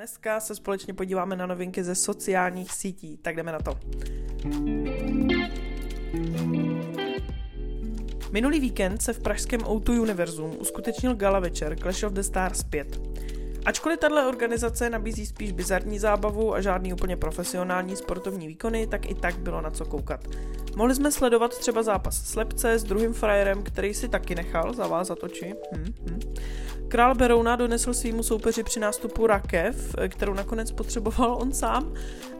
Dneska se společně podíváme na novinky ze sociálních sítí, tak jdeme na to. Minulý víkend se v pražském O2 Univerzum uskutečnil gala večer Clash of the Stars 5. Ačkoliv tahle organizace nabízí spíš bizarní zábavu a žádný úplně profesionální sportovní výkony, tak i tak bylo na co koukat. Mohli jsme sledovat třeba zápas slepce s druhým frajerem, který si taky nechal zavázat oči. Hm, hm. Král Berouna donesl svýmu soupeři při nástupu rakev, kterou nakonec potřeboval on sám.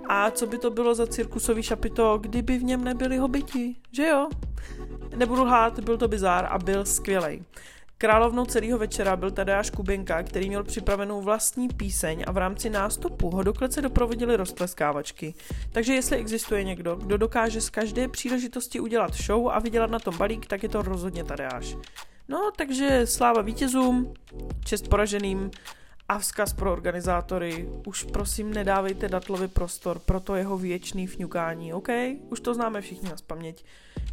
A co by to bylo za cirkusový šapito, kdyby v něm nebyli hobiti, že jo? Nebudu lhát, byl to bizár a byl skvělej. Královnou celého večera byl Tadeáš Kubinka, který měl připravenou vlastní píseň a v rámci nástupu ho do klece doprovodili roztleskávačky. Takže jestli existuje někdo, kdo dokáže z každé příležitosti udělat show a vydělat na tom balík, tak je to rozhodně Tadeáš. No, takže sláva vítězům, čest poraženým a vzkaz pro organizátory. Už prosím nedávejte Datlovi prostor pro to jeho věčný fňukání, OK? Už to známe všichni na paměť.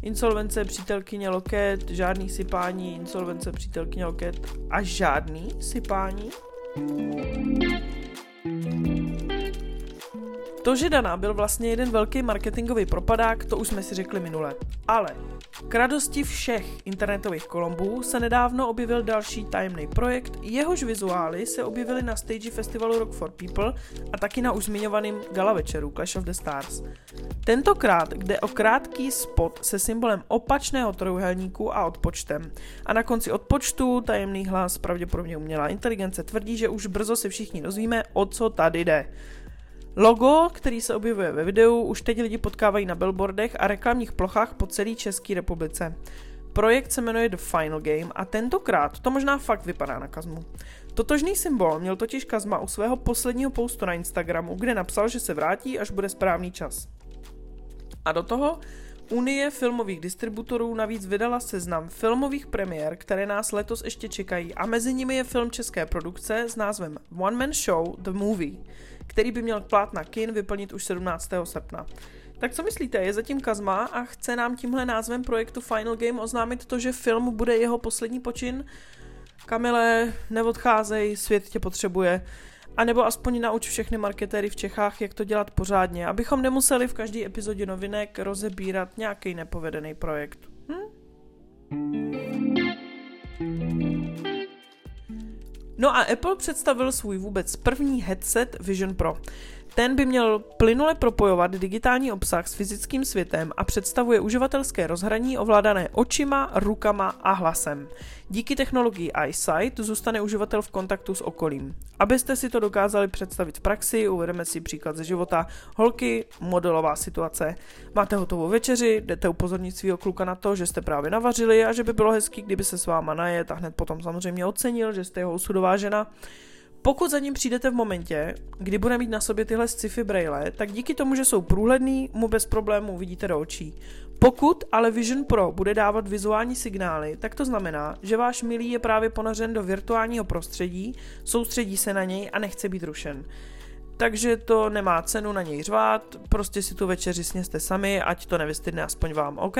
Insolvence přítelkyně Loket, žádný sypání, insolvence přítelkyně Loket a žádný sypání? To, že Dana byl vlastně jeden velký marketingový propadák, to už jsme si řekli minule. Ale k radosti všech internetových kolombů se nedávno objevil další tajemný projekt, jehož vizuály se objevily na stage festivalu Rock for People a taky na už zmiňovaným gala večeru Clash of the Stars. Tentokrát jde o krátký spot se symbolem opačného trojuhelníku a odpočtem. A na konci odpočtu tajemný hlas, pravděpodobně umělá inteligence, tvrdí, že už brzo se všichni dozvíme, o co tady jde. Logo, který se objevuje ve videu, už teď lidi potkávají na billboardech a reklamních plochách po celé České republice. Projekt se jmenuje The Final Game a tentokrát to možná fakt vypadá na Kazmu. Totožný symbol měl totiž Kazma u svého posledního postu na Instagramu, kde napsal, že se vrátí, až bude správný čas. A do toho Unie filmových distributorů navíc vydala seznam filmových premiér, které nás letos ještě čekají a mezi nimi je film české produkce s názvem One Man Show The Movie, který by měl plát na kin vyplnit už 17. srpna. Tak co myslíte, je zatím Kazma a chce nám tímhle názvem projektu Final Game oznámit to, že film bude jeho poslední počin? Kamile, neodcházej, svět tě potřebuje. A nebo aspoň nauč všechny marketéry v Čechách, jak to dělat pořádně, abychom nemuseli v každé epizodě novinek rozebírat nějaký nepovedený projekt. Hm? No a Apple představil svůj vůbec první headset Vision Pro. Ten by měl plynule propojovat digitální obsah s fyzickým světem a představuje uživatelské rozhraní ovládané očima, rukama a hlasem. Díky technologii EyeSight zůstane uživatel v kontaktu s okolím. Abyste si to dokázali představit v praxi, uvedeme si příklad ze života holky, modelová situace. Máte hotovou večeři, jdete upozornit svého kluka na to, že jste právě navařili a že by bylo hezký, kdyby se s váma najet a hned potom samozřejmě ocenil, že jste jeho osudová žena. Pokud za ním přijdete v momentě, kdy bude mít na sobě tyhle sci-fi braille, tak díky tomu, že jsou průhledný, mu bez problémů vidíte do očí. Pokud ale Vision Pro bude dávat vizuální signály, tak to znamená, že váš milý je právě ponořen do virtuálního prostředí, soustředí se na něj a nechce být rušen. Takže to nemá cenu na něj řvát, prostě si tu večeři sněste sami, ať to nevystydne aspoň vám, OK?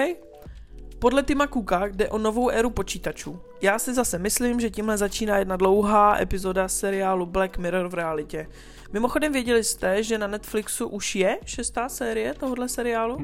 Podle Tima Cooka jde o novou éru počítačů. Já si zase myslím, že tímhle začíná jedna dlouhá epizoda seriálu Black Mirror v realitě. Mimochodem věděli jste, že na Netflixu už je šestá série tohohle seriálu?